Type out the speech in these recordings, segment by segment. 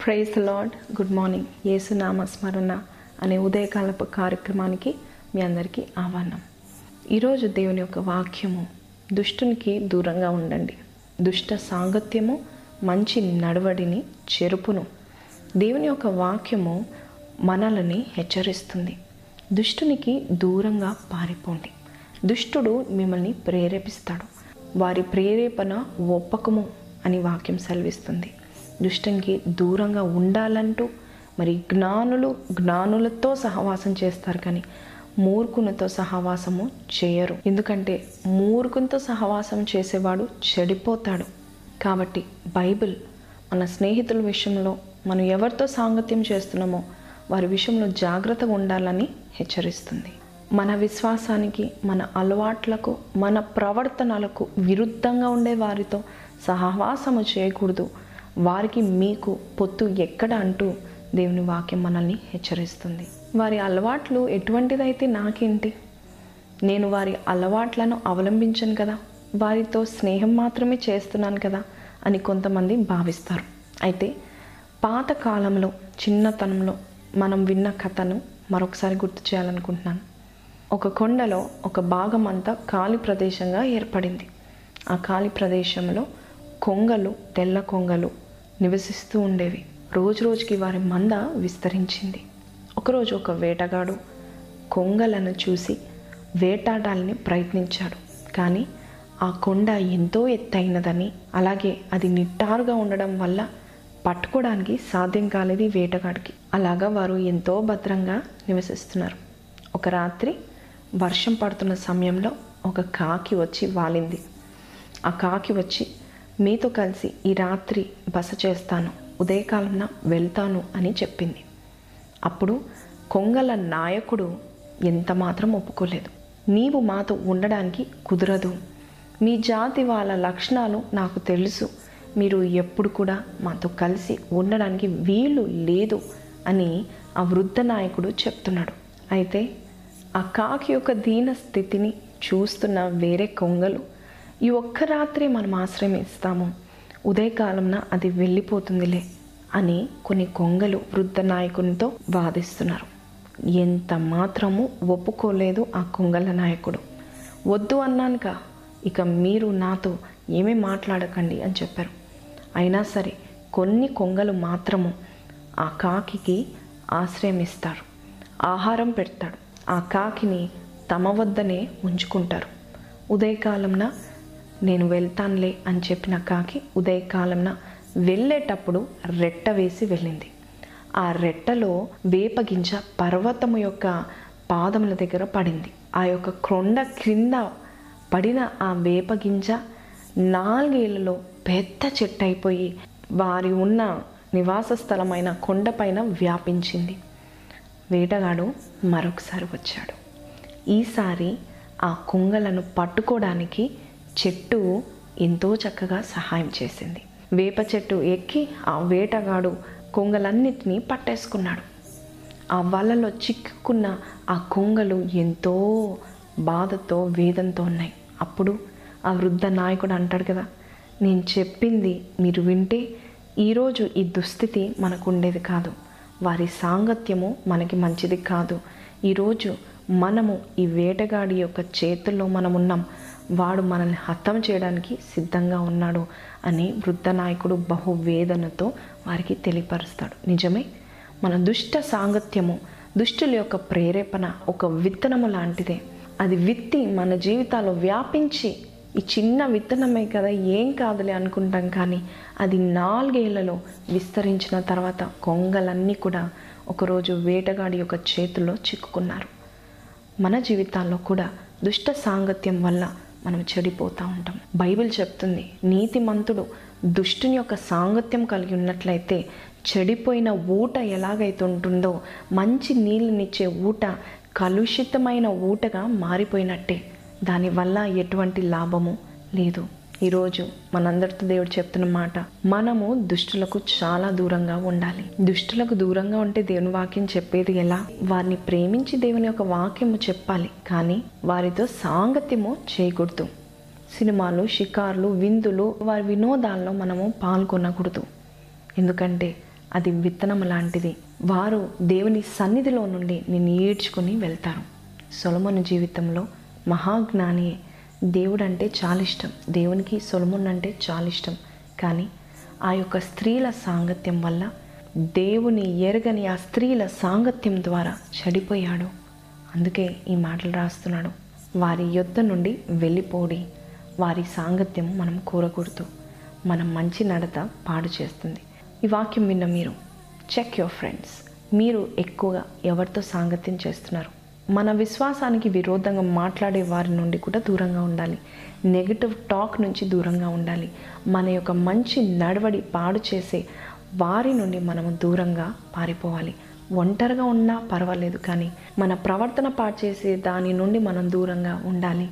Praise Lord good morning యేసునామ స్మరణ అనే ఉదయకాలపు కార్యక్రమానికి మీ అందరికీ ఆహ్వానం. ఈరోజు దేవుని యొక్క వాక్యము దుష్టునికి దూరంగా ఉండండి. దుష్ట సాంగత్యము మంచి నడవడిని చెరుపును. దేవుని యొక్క వాక్యము మనలని హెచ్చరిస్తుంది. దుష్టునికి దూరంగా పారిపోండి. దుష్టుడు మిమ్మల్ని ప్రేరేపిస్తాడు. వారి ప్రేరేపణ ఒప్పకము అని వాక్యం సెలవిస్తుంది. దుష్టంకి దూరంగా ఉండాలంటూ మరి జ్ఞానులు జ్ఞానులతో సహవాసం చేస్తారు కానీ మూర్ఖునితో సహవాసము చేయరు. ఎందుకంటే మూర్ఖునితో సహవాసం చేసేవాడు చెడిపోతాడు. కాబట్టి బైబిల్ మన స్నేహితుల విషయంలో మనం ఎవరితో సాంగత్యం చేస్తున్నామో వారి విషయంలో జాగ్రత్తగా ఉండాలని హెచ్చరిస్తుంది. మన విశ్వాసానికి మన అలవాట్లకు మన ప్రవర్తనలకు విరుద్ధంగా ఉండే వారితో సహవాసము చేయకూడదు. వారికి మీకు పొత్తు ఎక్కడ అంటూ దేవుని వాక్యం మనల్ని హెచ్చరిస్తుంది. వారి అలవాట్లు ఎటువంటిదైతే నాకేంటి? నేను వారి అలవాట్లను అవలంబించను కదా? వారితో స్నేహం మాత్రమే చేస్తున్నాను కదా? అని కొంతమంది భావిస్తారు. అయితే పాత కాలంలో చిన్నతనంలో మనం విన్న కథను మరొకసారి గుర్తు చేయాలనుకుంటున్నాను. ఒక కొండలో ఒక భాగం అంతా ఖాళీ ప్రదేశంగా ఏర్పడింది. ఆ ఖాళీ ప్రదేశంలో కొంగలు తెల్ల కొంగలు నివసిస్తూ ఉండేవి. రోజు రోజుకి వారి మంద విస్తరించింది. ఒకరోజు ఒక వేటగాడు కొంగలను చూసి వేటాడాలని ప్రయత్నించాడు. కానీ ఆ కొండ ఎంతో ఎత్తైనదని అలాగే అది నిట్టారుగా ఉండడం వల్ల పట్టుకోవడానికి సాధ్యం కాలేదు వేటగాడికి. అలాగా వారు ఎంతో భద్రంగా నివసిస్తున్నారు. ఒక రాత్రి వర్షం పడుతున్న సమయంలో ఒక కాకి వచ్చి వాలింది. ఆ కాకి వచ్చి మీతో కలిసి ఈ రాత్రి బస చేస్తాను. ఉదయకాలంన వెళ్తాను అని చెప్పింది. అప్పుడు కొంగల నాయకుడు ఎంత మాత్రం ఒప్పుకోలేదు. నీవు మాతో ఉండడానికి కుదరదు. మీ జాతి వాళ్ళ లక్షణాలు నాకు తెలుసు. మీరు ఎప్పుడు కూడా మాతో కలిసి ఉండడానికి వీలు లేదు అని ఆ వృద్ధ నాయకుడు చెప్తున్నాడు. అయితే ఆ కాకి యొక్క దీన స్థితిని చూస్తున్న వేరే కొంగలు ఈ ఒక్క రాత్రి మనం ఆశ్రయం ఇస్తాము ఉదయకాలంన అది వెళ్ళిపోతుందిలే అని కొన్ని కొంగలు వృద్ధ నాయకునితో వాదిస్తున్నారు. ఎంత మాత్రము ఒప్పుకోలేదు ఆ కొంగల నాయకుడు. వద్దు అన్నానుక ఇక మీరు నాతో ఏమీ మాట్లాడకండి అని చెప్పారు. అయినా సరే కొన్ని కొంగలు మాత్రము ఆ కాకికి ఆశ్రయం ఇస్తారు ఆహారం పెడతాడు ఆ కాకిని తమ వద్దనే ఉంచుకుంటారు. ఉదయకాలంన నేను వెళ్తానులే అని చెప్పిన కాకి ఉదయకాలంన వెళ్ళేటప్పుడు రెట్ట వేసి వెళ్ళింది. ఆ రెట్టలో వేపగింజ పర్వతము యొక్క పాదముల దగ్గర పడింది. ఆ యొక్క క్రొండ క్రింద పడిన ఆ వేపగింజ నాలుగేళ్ళలో పెద్ద చెట్టు అయిపోయి వారి ఉన్న నివాస స్థలమైన కొండపైన వ్యాపించింది. వేటగాడు మరొకసారి వచ్చాడు. ఈసారి ఆ కుంగలను పట్టుకోవడానికి చెట్టు ఎంతో చక్కగా సహాయం చేసింది. వేప చెట్టు ఎక్కి ఆ వేటగాడు కొంగలన్నిటినీ పట్టేసుకున్నాడు. ఆ వలలో చిక్కుకున్న ఆ కొంగలు ఎంతో బాధతో వేదంతో ఉన్నాయి. అప్పుడు ఆ వృద్ధ నాయకుడు అంటాడు కదా నేను చెప్పింది మీరు వింటే ఈరోజు ఈ దుస్థితి మనకు ఉండేది కాదు. వారి సాంగత్యము మనకి మంచిది కాదు. ఈరోజు మనము ఈ వేటగాడి యొక్క చేతుల్లో మనం ఉన్నాం వాడు మనల్ని హతం చేయడానికి సిద్ధంగా ఉన్నాడు అని వృద్ధ నాయకుడు బహువేదనతో వారికి తెలియపరుస్తాడు. నిజమే? మన దుష్ట సాంగత్యము దుష్టుల యొక్క ప్రేరేపణ ఒక విత్తనము లాంటిదే. అది విత్తి మన జీవితాల్లో వ్యాపించి ఈ చిన్న విత్తనమే కదా ఏం కాదులే అనుకుంటాం కానీ అది నాలుగేళ్ళలో విస్తరించిన తర్వాత కొంగలన్నీ కూడా ఒకరోజు వేటగాడి యొక్క చేతుల్లో చిక్కుకున్నారు. మన జీవితాల్లో కూడా దుష్ట సాంగత్యం వల్ల మనం చెడిపోతూ ఉంటాం. బైబిల్ చెప్తుంది నీతిమంతుడు దుష్టుని యొక్క సాంగత్యం కలిగి ఉన్నట్లయితే చెడిపోయిన ఊట ఎలాగైతే ఉంటుందో మంచి నీళ్ళనిచ్చే ఊట కలుషితమైన ఊటగా మారిపోయినట్టే. దానివల్ల ఎటువంటి లాభము లేదు. ఈరోజు మనందరితో దేవుడు చెప్తున్న మాట మనము దుష్టులకు చాలా దూరంగా ఉండాలి. దుష్టులకు దూరంగా ఉంటే దేవుని వాక్యం చెప్పేది ఎలా? వారిని ప్రేమించి దేవుని యొక్క వాక్యము చెప్పాలి కానీ వారితో సాంగత్యము చేయకూడదు. సినిమాలు షికార్లు విందులు వారి వినోదాల్లో మనము పాల్గొనకూడదు. ఎందుకంటే అది విత్తనం లాంటిది. వారు దేవుని సన్నిధిలో నుండి నిన్ను ఈడ్చుకుని వెళ్తారు. సొలమను జీవితంలో మహాజ్ఞాని దేవుడు అంటే చాలా ఇష్టం. దేవునికి సొలమున్ అంటే చాలా ఇష్టం. కానీ ఆ యొక్క స్త్రీల సాంగత్యం వల్ల దేవుని ఎరగని ఆ స్త్రీల సాంగత్యం ద్వారా చెడిపోయాడు. అందుకే ఈ మాటలు రాస్తున్నాడు. వారి యొద్ద నుండి వెళ్ళిపోడి. వారి సాంగత్యం మనం కూరకూడదు. మన మంచి నడత పాడు చేస్తుంది. ఈ వాక్యం విన్న మీరు చెక్ యువర్ ఫ్రెండ్స్ మీరు ఎక్కువగా ఎవరితో సాంగత్యం చేస్తున్నారు? మన విశ్వాసానికి విరోధంగా మాట్లాడే వారి నుండి కూడా దూరంగా ఉండాలి. నెగిటివ్ టాక్ నుంచి దూరంగా ఉండాలి. మన యొక్క మంచి నడవడి పాడు చేసే వారి నుండి మనము దూరంగా పారిపోవాలి. ఒంటరిగా ఉన్నా పర్వాలేదు కానీ మన ప్రవర్తన పాడు చేసే దాని నుండి మనం దూరంగా ఉండాలి.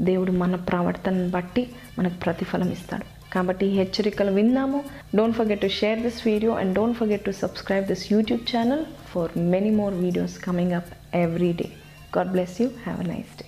దేవుడు మన ప్రవర్తనను బట్టి మనకు ప్రతిఫలం ఇస్తాడు. కాబట్టి హెచ్చరికలు విన్నాము. Don't forget to share this video and don't forget to subscribe this YouTube channel for many more videos coming up every day. God bless you. Have a nice day.